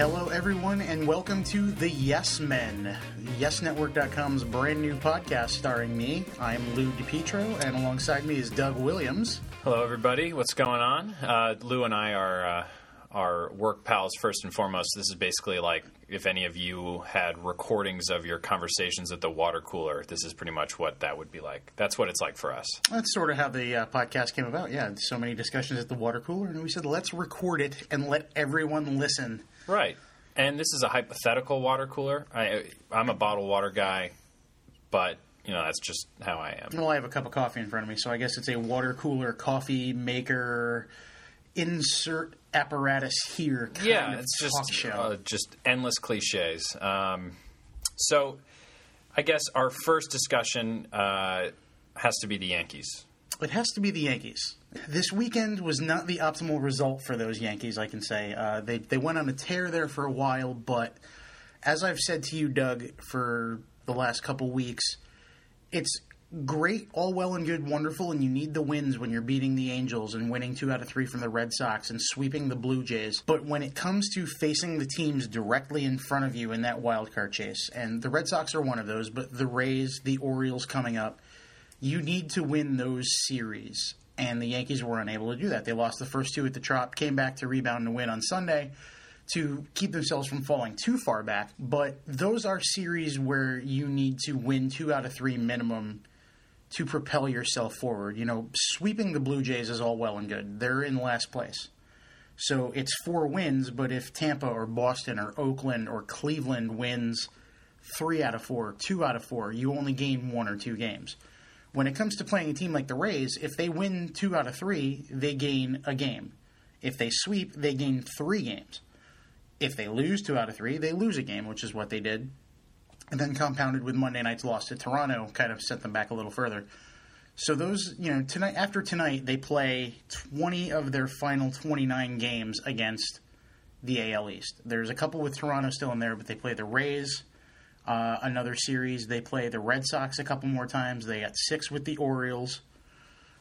Hello, everyone, and welcome to The Yes Men, YesNetwork.com's brand new podcast starring me. I'm Lou DiPietro, and alongside me is Doug Williams. Hello, everybody. What's going on? Uh, Lou and I are uh, are work pals first and foremost. This is basically like if any of you had recordings of your conversations at the water cooler. This is pretty much what that would be like. That's what it's like for us. That's sort of how the uh, podcast came about. Yeah, so many discussions at the water cooler, and we said, let's record it and let everyone listen. Right. And this is a hypothetical water cooler. I, I'm a bottled water guy, but you know that's just how I am. Well, I have a cup of coffee in front of me, so I guess it's a water cooler coffee maker insert apparatus here. Kind yeah, of it's talk just show. uh, just endless cliches. Um, so, I guess our first discussion uh, has to be the Yankees. It has to be the Yankees. This weekend was not the optimal result for those Yankees, I can say. Uh, they, they went on a tear there for a while, but as I've said to you, Doug, for the last couple weeks, it's great, all well and good, wonderful, and you need the wins when you're beating the Angels and winning two out of three from the Red Sox and sweeping the Blue Jays. But when it comes to facing the teams directly in front of you in that wild card chase, and the Red Sox are one of those, but the Rays, the Orioles coming up, you need to win those series. And the Yankees were unable to do that. They lost the first two at the Trop, came back to rebound and win on Sunday to keep themselves from falling too far back. But those are series where you need to win two out of three minimum to propel yourself forward. You know, sweeping the Blue Jays is all well and good. They're in last place. So it's four wins, but if Tampa or Boston or Oakland or Cleveland wins three out of four, two out of four, you only gain one or two games. When it comes to playing a team like the Rays, if they win two out of three, they gain a game. If they sweep, they gain three games. If they lose two out of three, they lose a game, which is what they did. And then compounded with Monday night's loss to Toronto, kind of sent them back a little further. So those, you know, tonight after tonight, they play 20 of their final 29 games against the AL East. There's a couple with Toronto still in there, but they play the Rays, uh, another series. They play the Red Sox a couple more times. They got six with the Orioles.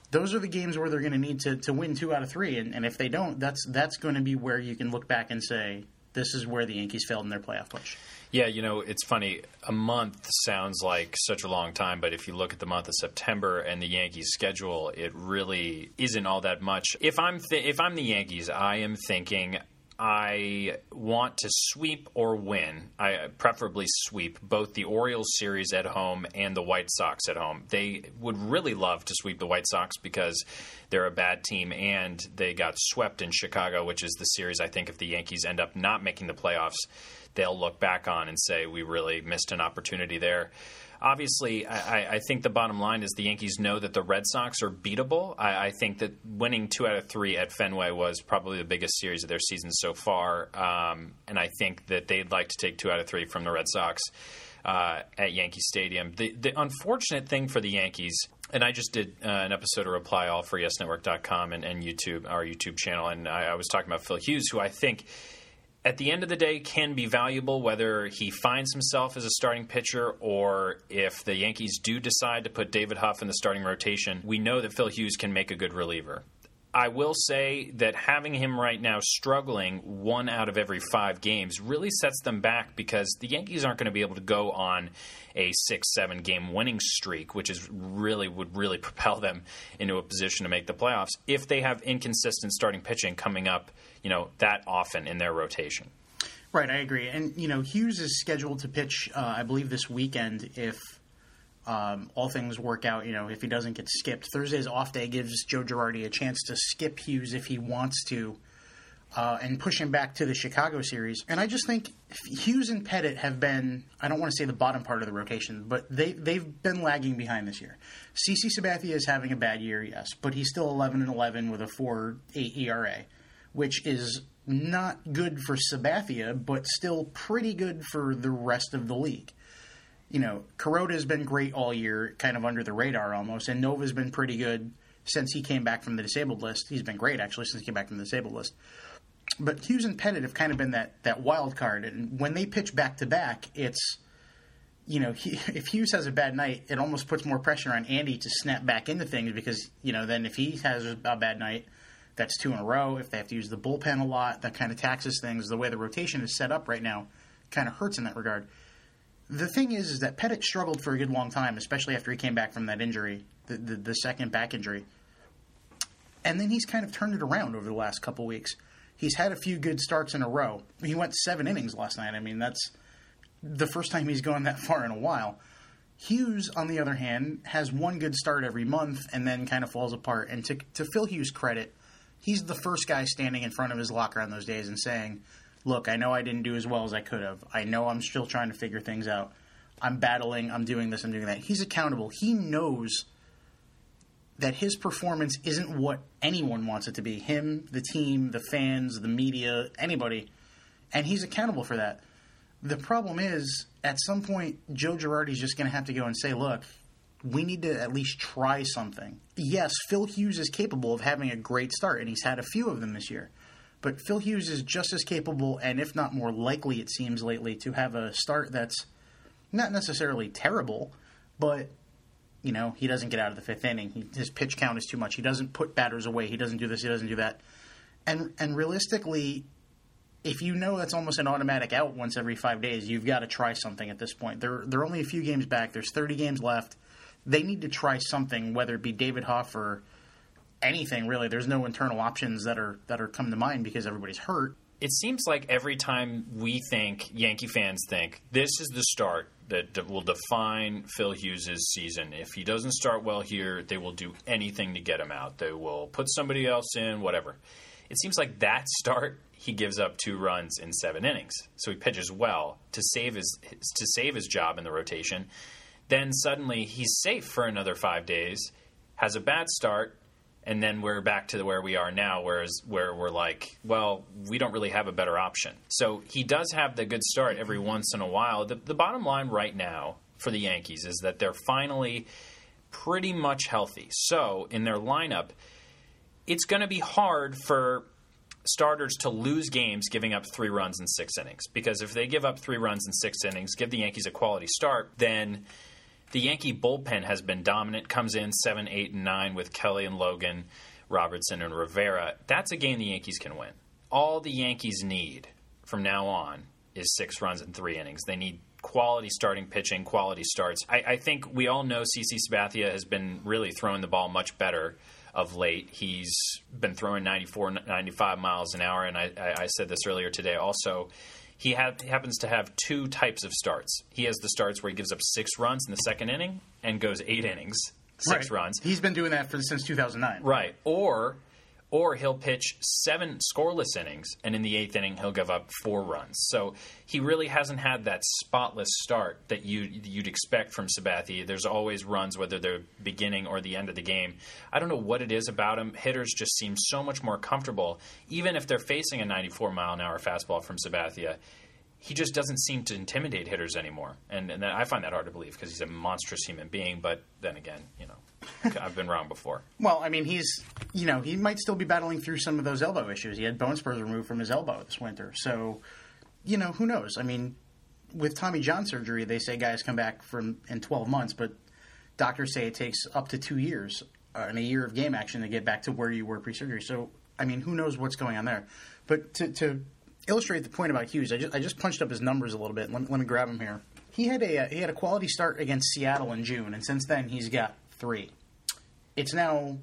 Those are the games where they're going to need to, to win two out of three, and, and if they don't, that's that's going to be where you can look back and say this is where the Yankees failed in their playoff push. Yeah, you know, it's funny. A month sounds like such a long time, but if you look at the month of September and the Yankees' schedule, it really isn't all that much. If I'm th- if I'm the Yankees, I am thinking I want to sweep or win. I preferably sweep both the Orioles series at home and the White Sox at home. They would really love to sweep the White Sox because they're a bad team and they got swept in Chicago, which is the series I think if the Yankees end up not making the playoffs, they'll look back on and say we really missed an opportunity there. Obviously, I, I think the bottom line is the Yankees know that the Red Sox are beatable. I, I think that winning two out of three at Fenway was probably the biggest series of their season so far, um, and I think that they'd like to take two out of three from the Red Sox. Uh, at Yankee Stadium. The, the unfortunate thing for the Yankees, and I just did uh, an episode of Reply All for YesNetwork.com and, and YouTube, our YouTube channel, and I, I was talking about Phil Hughes, who I think at the end of the day can be valuable whether he finds himself as a starting pitcher or if the Yankees do decide to put David Huff in the starting rotation. We know that Phil Hughes can make a good reliever. I will say that having him right now struggling one out of every five games really sets them back because the Yankees aren't going to be able to go on a six, seven game winning streak, which is really would really propel them into a position to make the playoffs if they have inconsistent starting pitching coming up, you know, that often in their rotation. Right, I agree. And you know, Hughes is scheduled to pitch, uh, I believe, this weekend if um, all things work out. You know, if he doesn't get skipped, Thursday's off day gives Joe Girardi a chance to skip Hughes if he wants to. Uh, and push him back to the Chicago series. And I just think Hughes and Pettitte have been, I don't want to say the bottom part of the rotation, but they, they've been lagging behind this year. CC Sabathia is having a bad year, yes, but he's still 11 and 11 with a 4 8 ERA, which is not good for Sabathia, but still pretty good for the rest of the league. You know, Kuroda has been great all year, kind of under the radar almost, and Nova's been pretty good since he came back from the disabled list. He's been great actually since he came back from the disabled list. But Hughes and Pettitte have kind of been that that wild card, and when they pitch back to back, it's you know he, if Hughes has a bad night, it almost puts more pressure on Andy to snap back into things because you know then if he has a bad night, that's two in a row. If they have to use the bullpen a lot, that kind of taxes things. The way the rotation is set up right now kind of hurts in that regard. The thing is, is that Pettitte struggled for a good long time, especially after he came back from that injury, the, the, the second back injury. And then he's kind of turned it around over the last couple weeks. He's had a few good starts in a row. He went seven innings last night. I mean, that's the first time he's gone that far in a while. Hughes, on the other hand, has one good start every month and then kind of falls apart. And to, to Phil Hughes' credit, he's the first guy standing in front of his locker on those days and saying, Look, I know I didn't do as well as I could have. I know I'm still trying to figure things out. I'm battling. I'm doing this. I'm doing that. He's accountable. He knows that his performance isn't what anyone wants it to be him, the team, the fans, the media, anybody. And he's accountable for that. The problem is, at some point, Joe Girardi's just going to have to go and say, look, we need to at least try something. Yes, Phil Hughes is capable of having a great start, and he's had a few of them this year. But Phil Hughes is just as capable, and if not more likely, it seems lately, to have a start that's not necessarily terrible, but you know he doesn't get out of the fifth inning. He, his pitch count is too much. He doesn't put batters away. He doesn't do this. He doesn't do that. And and realistically, if you know that's almost an automatic out once every five days, you've got to try something at this point. They're they're only a few games back. There's 30 games left. They need to try something, whether it be David Huff or anything really. There's no internal options that are that are coming to mind because everybody's hurt. It seems like every time we think Yankee fans think this is the start that, that will define Phil Hughes' season. If he doesn't start well here, they will do anything to get him out. They will put somebody else in, whatever. It seems like that start he gives up two runs in seven innings. So he pitches well to save his to save his job in the rotation. Then suddenly he's safe for another five days, has a bad start, and then we're back to where we are now, whereas where we're like, well, we don't really have a better option. So he does have the good start every once in a while. The, the bottom line right now for the Yankees is that they're finally pretty much healthy. So in their lineup, it's going to be hard for starters to lose games giving up three runs in six innings. Because if they give up three runs in six innings, give the Yankees a quality start, then the Yankee bullpen has been dominant, comes in seven, eight, and nine with Kelley and Logan, Robertson and Rivera. That's a game the Yankees can win. All the Yankees need from now on is six runs in three innings. They need quality starting pitching, quality starts. I, I think we all know CC Sabathia has been really throwing the ball much better of late. He's been throwing 94, 95 miles an hour, and I, I said this earlier today also. He, ha- happens to have two types of starts. He has the starts where he gives up six runs in the second inning and goes eight innings, six Right. runs. He's been doing that for since 2009. Right. Or or he'll pitch seven scoreless innings and in the eighth inning he'll give up four runs. So he really hasn't had that spotless start that you you'd expect from Sabathia. There's always runs whether they're beginning or the end of the game. I don't know what it is about him. Hitters just seem so much more comfortable even if they're facing a 94 mile an hour fastball from Sabathia. He just doesn't seem to intimidate hitters anymore, and, and I find that hard to believe because he's a monstrous human being. But then again, you know, I've been wrong before. Well, I mean, he's you know he might still be battling through some of those elbow issues. He had bone spurs removed from his elbow this winter, so you know who knows. I mean, with Tommy John surgery, they say guys come back from in 12 months, but doctors say it takes up to two years uh, and a year of game action to get back to where you were pre-surgery. So, I mean, who knows what's going on there? But to, to illustrate the point about Hughes, I just, I just punched up his numbers a little bit. Let, me- let me grab him here. He had a uh, he had a quality start against Seattle in June, and since then he's got three. It's now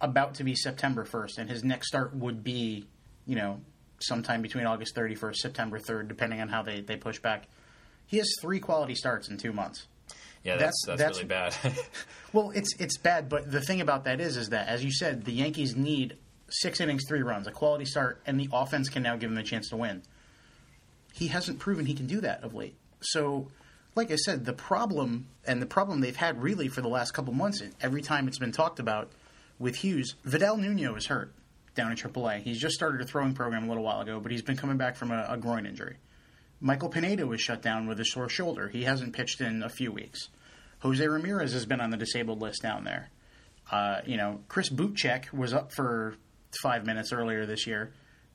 about to be September 1st, and his next start would be, you know, sometime between August 31st, September 3rd, depending on how they, they push back. He has three quality starts in two months. Yeah, that's That's- that's, that's- really bad. Well, it's it's bad, but the thing about that is, is that as you said, the Yankees need six innings, three runs, a quality start, and the offense can now give him a chance to win. He hasn't proven he can do that of late. So, like I said, the problem and the problem they've had really for the last couple months, every time it's been talked about with Hughes, Vidal Nuno is hurt down in AAA. He's just started a throwing program a little while ago, but he's been coming back from a, a groin injury. Michael Pineda was shut down with a sore shoulder. He hasn't pitched in a few weeks. Jose Ramirez has been on the disabled list down there. Uh, you know, Chris Bootcheck was up for five minutes earlier this year,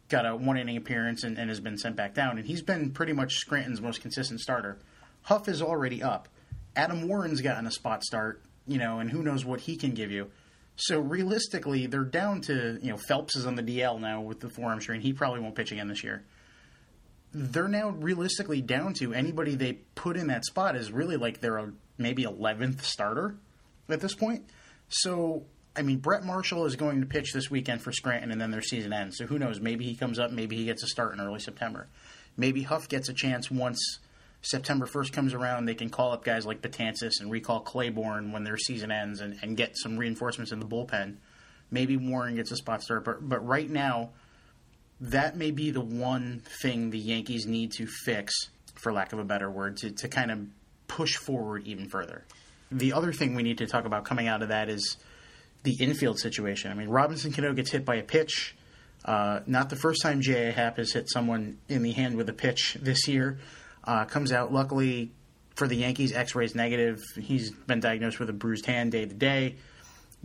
got a one inning appearance and, and has been sent back down, and he's been pretty much Scranton's most consistent starter. Huff is already up. Adam Warren's gotten a spot start, you know, and who knows what he can give you. So realistically, they're down to you know Phelps is on the DL now with the forearm strain. He probably won't pitch again this year. They're now realistically down to anybody they put in that spot is really like their maybe eleventh starter at this point. So I mean, Brett Marshall is going to pitch this weekend for Scranton, and then their season ends. So who knows? Maybe he comes up. Maybe he gets a start in early September. Maybe Huff gets a chance once September 1st comes around. They can call up guys like Betances and recall Claiborne when their season ends and, and get some reinforcements in the bullpen. Maybe Warren gets a spot start. But, but right now, that may be the one thing the Yankees need to fix, for lack of a better word, to, to kind of push forward even further. The other thing we need to talk about coming out of that is the infield situation. I mean, Robinson Cano gets hit by a pitch. Uh, not the first time J.A. Happ has hit someone in the hand with a pitch this year. Uh, comes out, luckily for the Yankees, x rays negative. He's been diagnosed with a bruised hand day to day.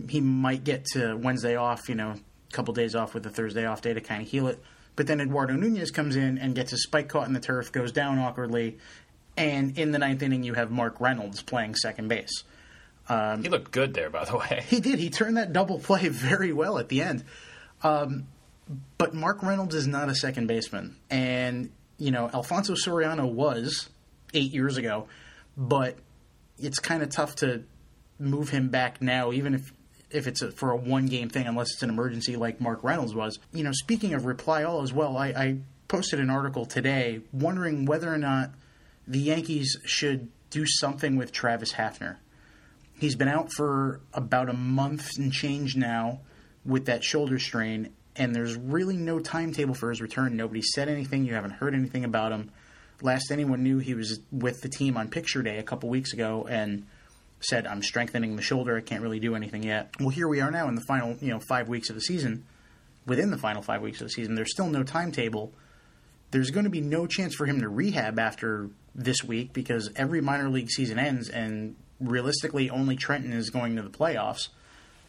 He might get to Wednesday off, you know, a couple days off with a Thursday off day to kind of heal it. But then Eduardo Nunez comes in and gets his spike caught in the turf, goes down awkwardly, and in the ninth inning, you have Mark Reynolds playing second base. Um, he looked good there, by the way. He did. He turned that double play very well at the end. Um, but Mark Reynolds is not a second baseman, and you know Alfonso Soriano was eight years ago, but it's kind of tough to move him back now, even if if it's a, for a one game thing, unless it's an emergency like Mark Reynolds was. You know, speaking of reply all as well, I, I posted an article today wondering whether or not the Yankees should do something with Travis Hafner. He's been out for about a month and change now with that shoulder strain, and there's really no timetable for his return. Nobody said anything. You haven't heard anything about him. Last anyone knew, he was with the team on picture day a couple weeks ago and said, "I'm strengthening the shoulder. I can't really do anything yet." Well, here we are now in the final, you know, five weeks of the season. Within the final five weeks of the season, there's still no timetable. There's going to be no chance for him to rehab after this week because every minor league season ends and realistically, only Trenton is going to the playoffs.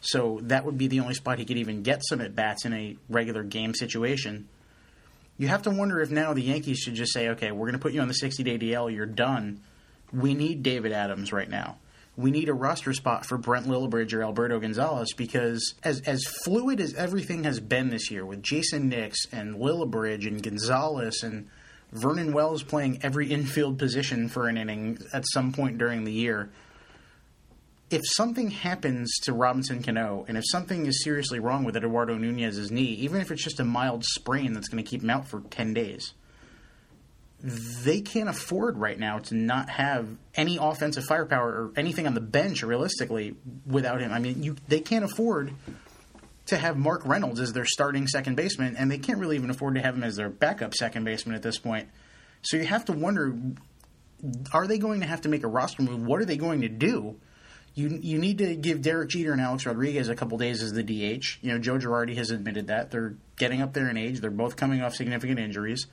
So that would be the only spot he could even get some at bats in a regular game situation. You have to wonder if now the Yankees should just say, okay, we're going to put you on the 60 day DL, you're done. We need David Adams right now. We need a roster spot for Brent Lillibridge or Alberto Gonzalez because as as fluid as everything has been this year with Jayson Nix and Lillibridge and Gonzalez and Vernon Wells playing every infield position for an inning at some point during the year, if something happens to Robinson Cano, and if something is seriously wrong with Eduardo Nunez's knee, even if it's just a mild sprain that's going to keep him out for 10 days, they can't afford right now to not have any offensive firepower or anything on the bench realistically without him. I mean, you they can't afford to have Mark Reynolds as their starting second baseman, and they can't really even afford to have him as their backup second baseman at this point. So you have to wonder are they going to have to make a roster move? What are they going to do? You you need to give Derek Jeter and Alex Rodriguez a couple days as the DH. You know, Joe Girardi has admitted that they're getting up there in age. They're both coming off significant injuries.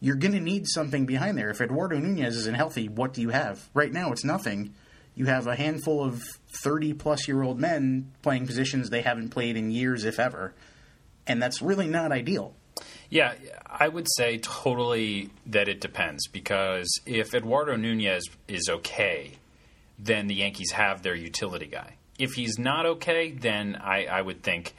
You're going to need something behind there. If Eduardo Nunez isn't healthy, what do you have? Right now, it's nothing. You have a handful of 30 plus year old men playing positions they haven't played in years, if ever. And that's really not ideal. Yeah, I would say totally that it depends because if Eduardo Nunez is okay, then the Yankees have their utility guy. If he's not okay, then I, I would think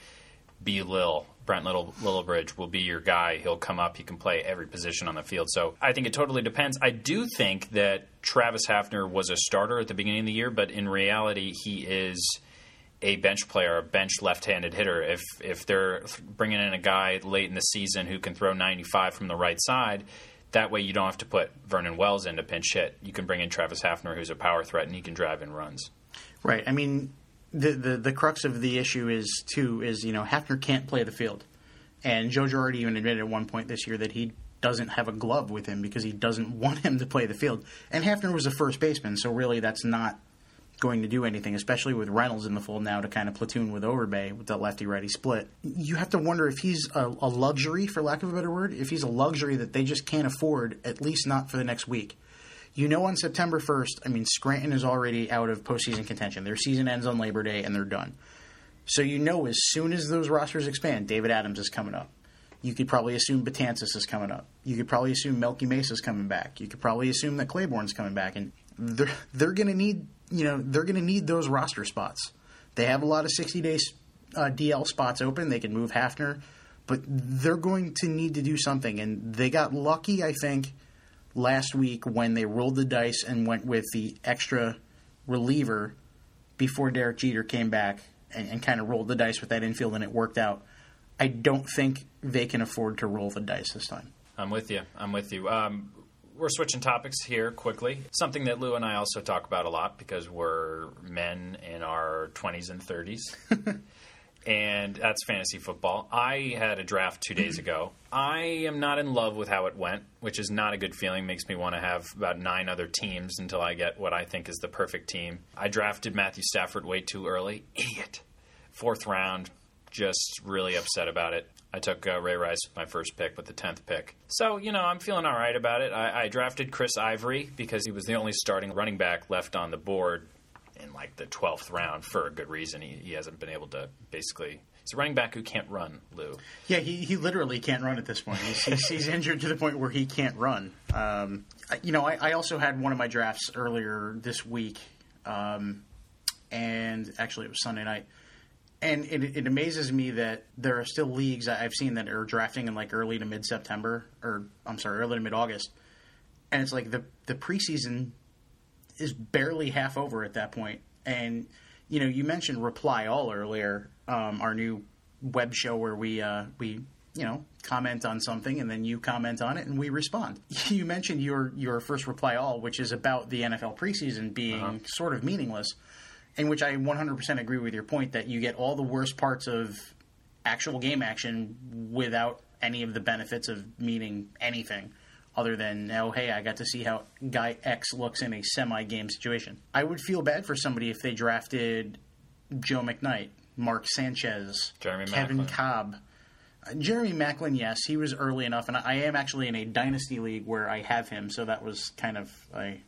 B. Lil, Brent Little Lillibridge will be your guy. He'll come up. He can play every position on the field. So I think it totally depends. I do think that Travis Hafner was a starter at the beginning of the year, but in reality, he is a bench player, a bench left-handed hitter. If if they're bringing in a guy late in the season who can throw 95 from the right side, that way, you don't have to put Vernon Wells in to pinch hit. You can bring in Travis Hafner, who's a power threat, and he can drive in runs. Right. I mean, the the, the crux of the issue is too is you know Hafner can't play the field, and Joe Girardi even admitted at one point this year that he doesn't have a glove with him because he doesn't want him to play the field. And Hafner was a first baseman, so really that's not going to do anything, especially with Reynolds in the fold now to kind of platoon with Overbay with that lefty righty split. You have to wonder if he's a, a, luxury, for lack of a better word, if he's a luxury that they just can't afford, at least not for the next week. You know, on September 1st, I mean, Scranton is already out of postseason contention. Their season ends on Labor Day and they're done. So you know, as soon as those rosters expand, David Adams is coming up. You could probably assume Betances is coming up. You could probably assume Melky Mesa is coming back. You could probably assume that Claiborne's coming back. And they're, they're going to need you know they're going to need those roster spots. They have a lot of 60 day uh, DL spots open. They can move Hafner, but they're going to need to do something. And they got lucky, I think, last week when they rolled the dice and went with the extra reliever before Derek Jeter came back and, and kind of rolled the dice with that infield, and it worked out. I don't think they can afford to roll the dice this time. I'm with you. I'm with you. Um, we're switching topics here quickly. Something that Lou and I also talk about a lot because we're men in our 20s and 30s. and that's fantasy football. I had a draft two days ago. I am not in love with how it went, which is not a good feeling. Makes me want to have about nine other teams until I get what I think is the perfect team. I drafted Matthew Stafford way too early. Idiot. Fourth round. Just really upset about it. I took uh, Ray Rice with my first pick with the 10th pick. So, you know, I'm feeling all right about it. I, I drafted Chris Ivory because he was the only starting running back left on the board in like the 12th round for a good reason. He, he hasn't been able to basically. He's a running back who can't run, Lou. Yeah, he, he literally can't run at this point. He's, he's, he's injured to the point where he can't run. Um, you know, I, I also had one of my drafts earlier this week, um, and actually it was Sunday night. And it, it amazes me that there are still leagues I've seen that are drafting in like early to mid September, or I'm sorry, early to mid August, and it's like the the preseason is barely half over at that point. And you know, you mentioned Reply All earlier, um, our new web show where we uh, we you know comment on something and then you comment on it and we respond. You mentioned your your first Reply All, which is about the NFL preseason being sort of meaningless, in which I 100% agree with your point that you get all the worst parts of actual game action without any of the benefits of meaning anything other than oh hey I got to see how guy X looks in a semi game situation. I would feel bad for somebody if they drafted Joe McKnight, Mark Sanchez, Jeremy Kevin Maclin. Kolb. Uh, Jeremy Maclin, yes, he was early enough, and I I am actually in a dynasty league where I have him, so that was kind of a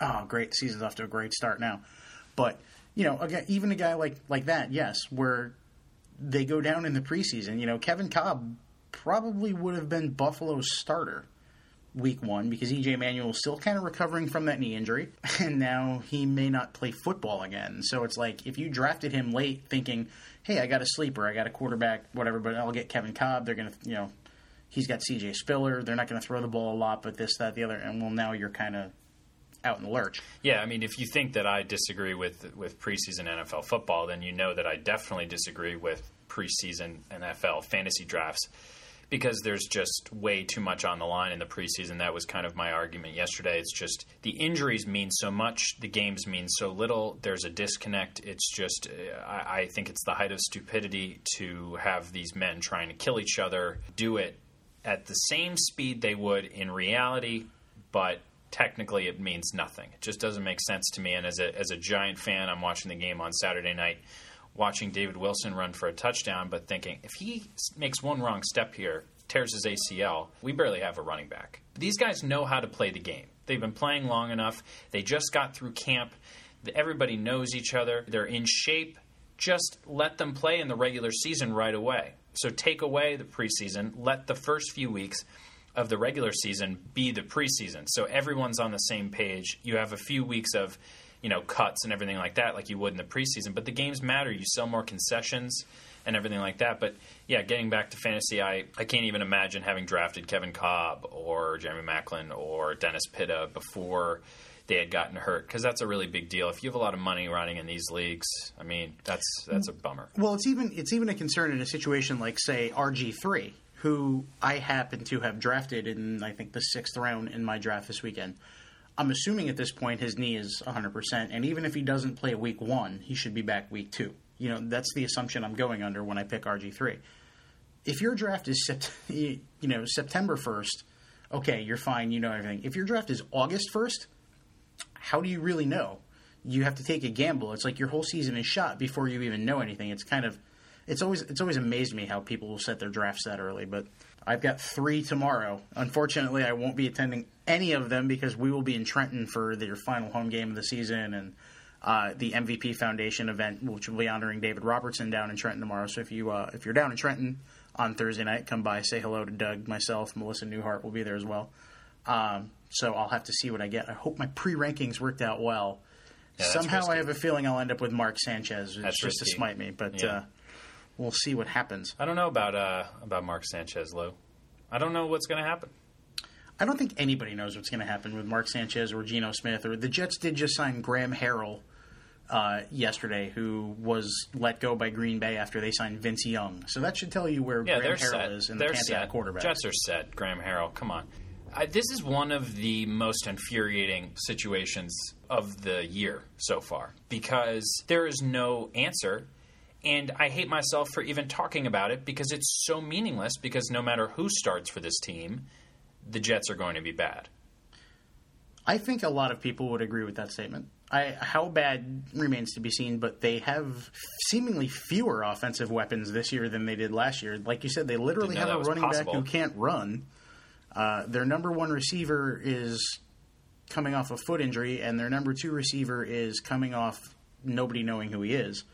oh great season's off to a great start now. But you know, again, even a guy like like that, yes, where they go down in the preseason. You know, Kevin Kolb probably would have been Buffalo's starter week one because EJ Manuel is still kind of recovering from that knee injury, and now he may not play football again. So it's like if you drafted him late, thinking, "Hey, I got a sleeper, I got a quarterback, whatever," but I'll get Kevin Kolb. They're gonna, you know, he's got CJ Spiller. They're not going to throw the ball a lot, but this, that, the other, and well, now you're kind of out in the lurch. Yeah, I mean, if you think that I disagree with with preseason NFL football, then you know that I definitely disagree with preseason NFL fantasy drafts because there's just way too much on the line in the preseason. That was kind of my argument yesterday. It's just the injuries mean so much, the games mean so little. There's a disconnect. It's just, I, I think it's the height of stupidity to have these men trying to kill each other, do it at the same speed they would in reality, but technically it means nothing. It just doesn't make sense to me. And as a as a Giant fan, I'm watching the game on Saturday night, watching David Wilson run for a touchdown, but thinking if he makes one wrong step here, tears his ACL, we barely have a running back. These guys know how to play the game. They've been playing long enough. They just got through camp. Everybody knows each other. They're in shape. Just let them play in the regular season right away. So take away the preseason. Let the first few weeks of the regular season be the preseason. So everyone's on the same page. You have a few weeks of, you know, cuts and everything like that, like you would in the preseason. But the games matter. You sell more concessions and everything like that. But yeah, getting back to fantasy, I, I can't even imagine having drafted Kevin Kolb or Jeremy Maclin or Dennis Pitta before they had gotten hurt because that's a really big deal. If you have a lot of money running in these leagues, I mean, that's that's a bummer. Well, it's even it's even a concern in a situation like say RG three, who I happen to have drafted in I think the sixth round in my draft this weekend. I'm assuming at this point his knee is 100, percent and even if he doesn't play week one, he should be back week two. You know, that's the assumption I'm going under when I pick RG three. If your draft is sept- you know September first, okay, you're fine. You know everything. If your draft is August first, how do you really know? You have to take a gamble. It's like your whole season is shot before you even know anything. It's kind of it's always it's always amazed me how people will set their drafts that early, but I've got three tomorrow. Unfortunately, I won't be attending any of them because we will be in Trenton for their final home game of the season and uh, the MVP Foundation event, which will be honoring David Robertson down in Trenton tomorrow. So if you uh, if you're down in Trenton on Thursday night, come by, say hello to Doug, myself, Melissa Newhart will be there as well. Um, so I'll have to see what I get. I hope my pre rankings worked out well. Yeah, Somehow I have a feeling I'll end up with Mark Sanchez That's just to smite me, but Yeah. uh, we'll see what happens. I don't know about uh, about Mark Sanchez, Lou. I don't know what's going to happen. I don't think anybody knows what's going to happen with Mark Sanchez or Geno Smith. Or the Jets did just sign Graham Harrell uh, yesterday, who was let go by Green Bay after they signed Vince Young. So that should tell you where Yeah, Graham Harrell set. is in they're the pantheon set. of. Jets are set. Graham Harrell, come on. I, this is one of the most infuriating situations of the year so far because there is no answer. And I hate myself for even talking about it because it's so meaningless. Because no matter who starts for this team, the Jets are going to be bad. I think a lot of people would agree with that statement. I, how bad remains to be seen, but they have seemingly fewer offensive weapons this year than they did last year. Like you said, they literally have a running possible. back who can't run. Uh, their number one receiver is coming off a foot injury, and their number two receiver is coming off nobody knowing who he is.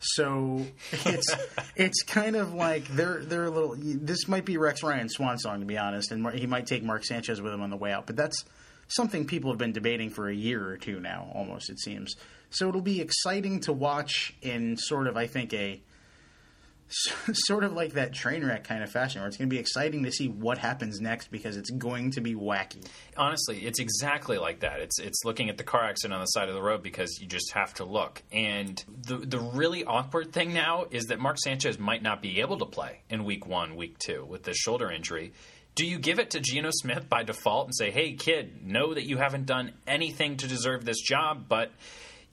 So it's it's kind of like they're they're a little. This might be Rex Ryan's swan song, to be honest, and he might take Mark Sanchez with him on the way out. But that's something people have been debating for a year or two now, almost it seems. So it'll be exciting to watch in sort of, I think, a sort of like that train wreck kind of fashion, where it's going to be exciting to see what happens next because it's going to be wacky. Honestly, it's exactly like that. It's it's looking at the car accident on the side of the road because you just have to look. And the the really awkward thing now is that Mark Sanchez might not be able to play in week one, week two with the shoulder injury. Do you give it to Geno Smith by default and say, "Hey, kid, know that you haven't done anything to deserve this job, but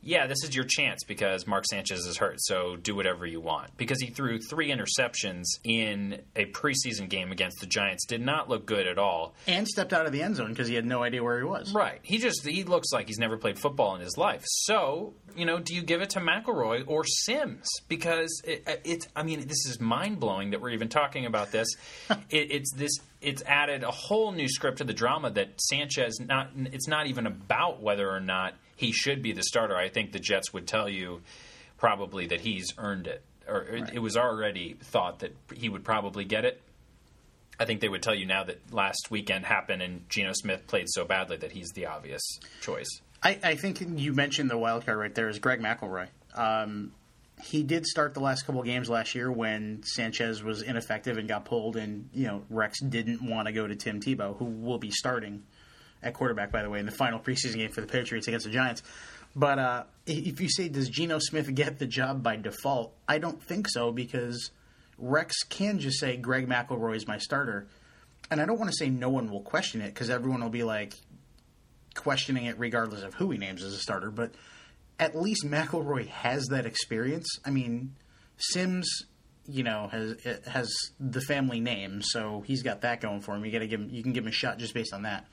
yeah, this is your chance because Mark Sanchez is hurt, so do whatever you want. Because he threw three interceptions in a preseason game against the Giants, did not look good at all. And stepped out of the end zone because he had no idea where he was. Right. He just he looks like he's never played football in his life. So, you know, do you give it to McElroy or Simms? Because it, it's I mean, this is mind blowing that we're even talking about this. it, it's this it's added a whole new script to the drama that Sanchez not it's not even about whether or not he should be the starter. I think the Jets would tell you probably that he's earned it or it- it was already thought that he would probably get it. I think they would tell you now that last weekend happened and Geno Smith played so badly that he's the obvious choice. I, I think you mentioned the wild card right there is Greg McElroy. Um, he did start the last couple games last year when Sanchez was ineffective and got pulled, and you know Rex didn't want to go to Tim Tebow, who will be starting at quarterback, by the way, in the final preseason game for the Patriots against the Giants. But uh, if you say does Geno Smith get the job by default, I don't think so because Rex can just say Greg McElroy is my starter, and I don't want to say no one will question it because everyone will be like, questioning it regardless of who he names as a starter, but at least McElroy has that experience. I mean, Simms, you know, has has the family name, so he's got that going for him. You got to give him, you can give him a shot just based on that.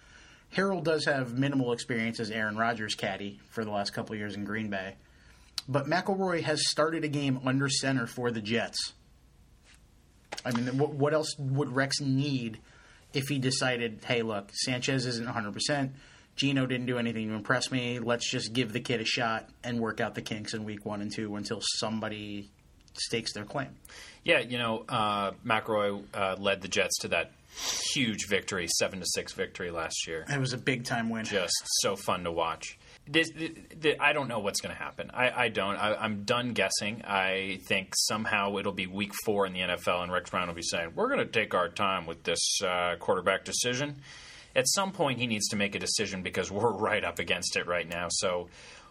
Harrell does have minimal experience as Aaron Rodgers' caddy for the last couple years in Green Bay, but McElroy has started a game under center for the Jets. I mean, what, what else would Rex need if he decided, hey, look, Sanchez isn't 100%, Geno didn't do anything to impress me, let's just give the kid a shot and work out the kinks in week one and two until somebody stakes their claim. Yeah, you know, uh, McElroy uh, led the Jets to that huge victory, seven to six victory last year. It was a big time win. Just so fun to watch. This, th th I don't know what's going to happen. I, I don't. I, I'm done guessing. I think somehow it'll be week four in the NFL, and Rex Brown will be saying, "We're going to take our time with this uh, quarterback decision." At some point, he needs to make a decision because we're right up against it right now. So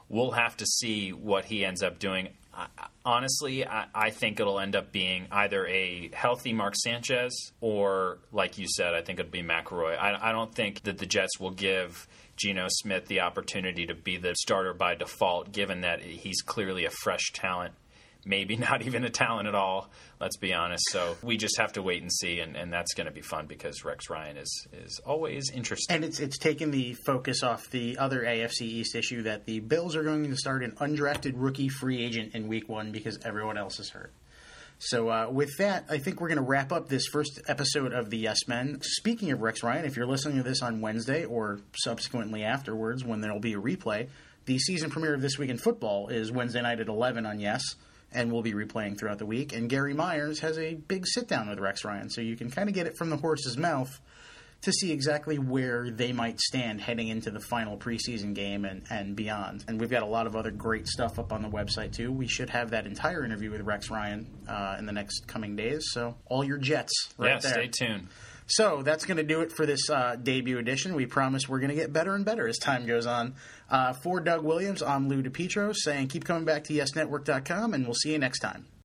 we'll have to see what he ends up doing. I, honestly, I, I think it'll end up being either a healthy Mark Sanchez or, like you said, I think it'll be McElroy. I, I don't think that the Jets will give Geno Smith the opportunity to be the starter by default, given that he's clearly a fresh talent. Maybe not even a talent at all. Let's be honest. So we just have to wait and see, and, and that's going to be fun because Rex Ryan is is always interesting. And it's it's taken the focus off the other AFC East issue that the Bills are going to start an undrafted rookie free agent in Week One because everyone else is hurt. So uh, with that, I think we're going to wrap up this first episode of the Yes Men. Speaking of Rex Ryan, if you're listening to this on Wednesday or subsequently afterwards, when there'll be a replay, the season premiere of this week in football is Wednesday night at 11 on Yes, and we'll be replaying throughout the week. And Gary Myers has a big sit down with Rex Ryan, so you can kind of get it from the horse's mouth to see exactly where they might stand heading into the final preseason game and, and beyond. And we've got a lot of other great stuff up on the website, too. We should have that entire interview with Rex Ryan uh, in the next coming days. So, all your Jets right yeah, there. stay tuned. So that's going to do it for this uh, debut edition. We promise we're going to get better and better as time goes on. Uh, for Doug Williams, I'm Lou DiPietro saying keep coming back to yesnetwork.com, and we'll see you next time.